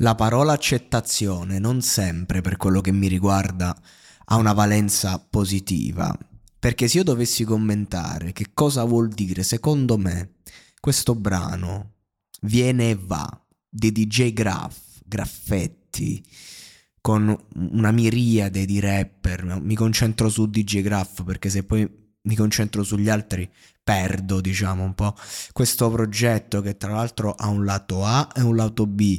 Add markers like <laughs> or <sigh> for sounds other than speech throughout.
La parola accettazione non sempre, per quello che mi riguarda, ha una valenza positiva. Perché se io dovessi commentare che cosa vuol dire, secondo me, questo brano viene e va di DJ Graff, Graffetti, con una miriade di rapper. Mi concentro su DJ Graff perché se poi mi concentro sugli altri perdo, diciamo, un po' questo progetto che tra l'altro ha un lato A e un lato B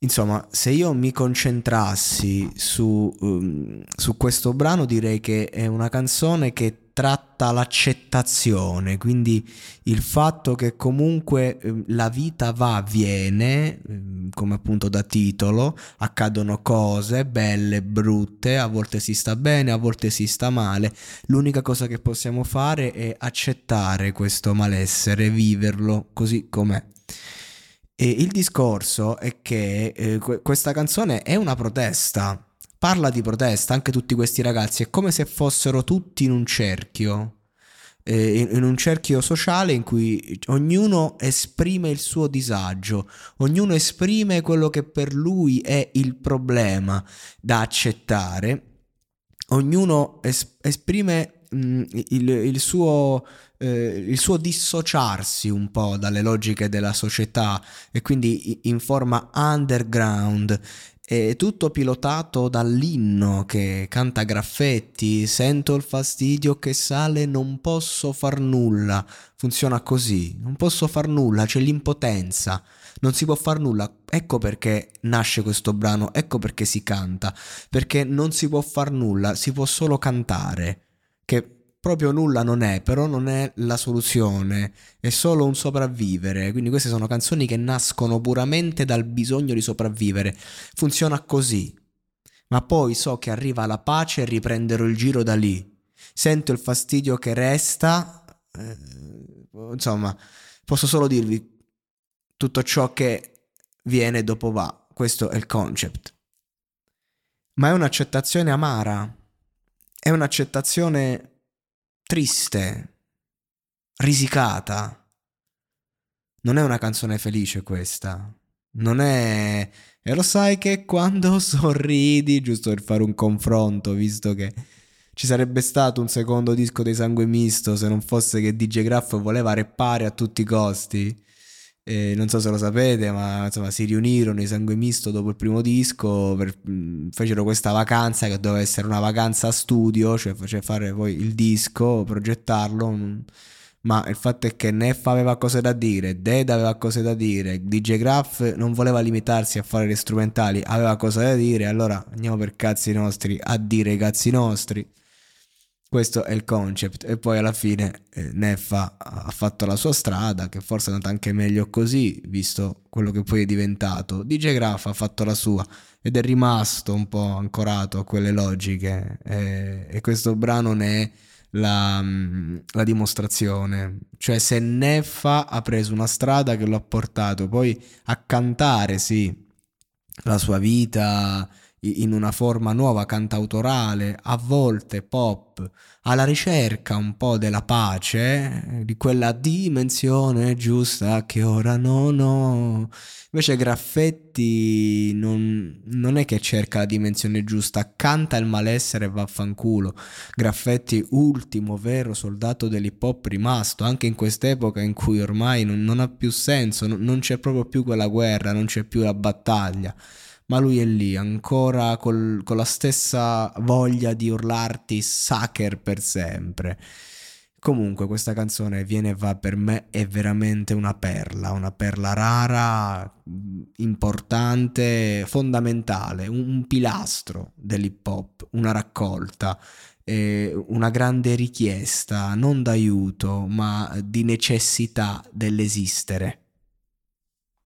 Insomma, se io mi concentrassi su, um, su, questo brano, direi che è una canzone che tratta l'accettazione, quindi il fatto che comunque um, la vita va, viene, um, come appunto da titolo, accadono cose belle, brutte, a volte si sta bene, a volte si sta male. L'unica cosa che possiamo fare è accettare questo malessere, viverlo così com'è. E il discorso è che eh, questa canzone è una protesta, parla di protesta, anche tutti questi ragazzi, è come se fossero tutti in un cerchio, eh, in un cerchio sociale in cui ognuno esprime il suo disagio, ognuno esprime quello che per lui è il problema da accettare, ognuno es- esprime mm, il, il suo eh, il suo dissociarsi un po' dalle logiche della società e quindi in forma underground è tutto pilotato dall'inno che canta graffetti, sento il fastidio che sale, non posso far nulla. Funziona così, non posso far nulla, c'è l'impotenza, non si può far nulla. Ecco perché nasce questo brano, ecco perché si canta, perché non si può far nulla, si può solo cantare. Che proprio nulla non è, però non è la soluzione, è solo un sopravvivere. Quindi queste sono canzoni che nascono puramente dal bisogno di sopravvivere. Funziona così. Ma poi so che arriva la pace e riprenderò il giro da lì. Sento il fastidio che resta. Eh, insomma, posso solo dirvi tutto ciò che viene dopo va. Questo è il concept. Ma è un'accettazione amara. È un'accettazione triste, risicata. Non è una canzone felice questa. Non è... E lo sai che quando <laughs> sorridi, giusto per fare un confronto, visto che ci sarebbe stato un secondo disco dei Sangue Misto se non fosse che DJ Graff voleva reppare a tutti i costi. Eh, non so se lo sapete, ma insomma si riunirono i Sangue Misto dopo il primo disco, per, mh, fecero questa vacanza che doveva essere una vacanza studio, cioè, cioè fare poi il disco, progettarlo. Mh, ma il fatto è che Neff aveva cose da dire, Dead aveva cose da dire, DJ Graff non voleva limitarsi a fare le strumentali, aveva cose da dire, allora andiamo per cazzi nostri a dire i cazzi nostri. Questo è il concept e poi alla fine eh, Neffa ha fatto la sua strada che forse è andata anche meglio così visto quello che poi è diventato. DJ Graf ha fatto la sua ed è rimasto un po' ancorato a quelle logiche e, e questo brano ne è la, mm, la, dimostrazione. Cioè se Neffa ha preso una strada che lo ha portato poi a cantare sì la sua vita in una forma nuova cantautorale, a volte pop, alla ricerca un po' della pace, di quella dimensione giusta che ora non ho. Invece Graffetti non, non è che cerca la dimensione giusta, canta il malessere e vaffanculo. Graffetti, ultimo vero soldato dell'hip hop rimasto, anche in quest'epoca in cui ormai non, non ha più senso, non, non c'è proprio più quella guerra, non c'è più la battaglia ma lui è lì ancora col, con la stessa voglia di urlarti sucker per sempre. Comunque questa canzone viene e va per me è veramente una perla, una perla rara, importante, fondamentale, un pilastro dell'hip hop, una raccolta, eh, una grande richiesta, non d'aiuto, ma di necessità dell'esistere.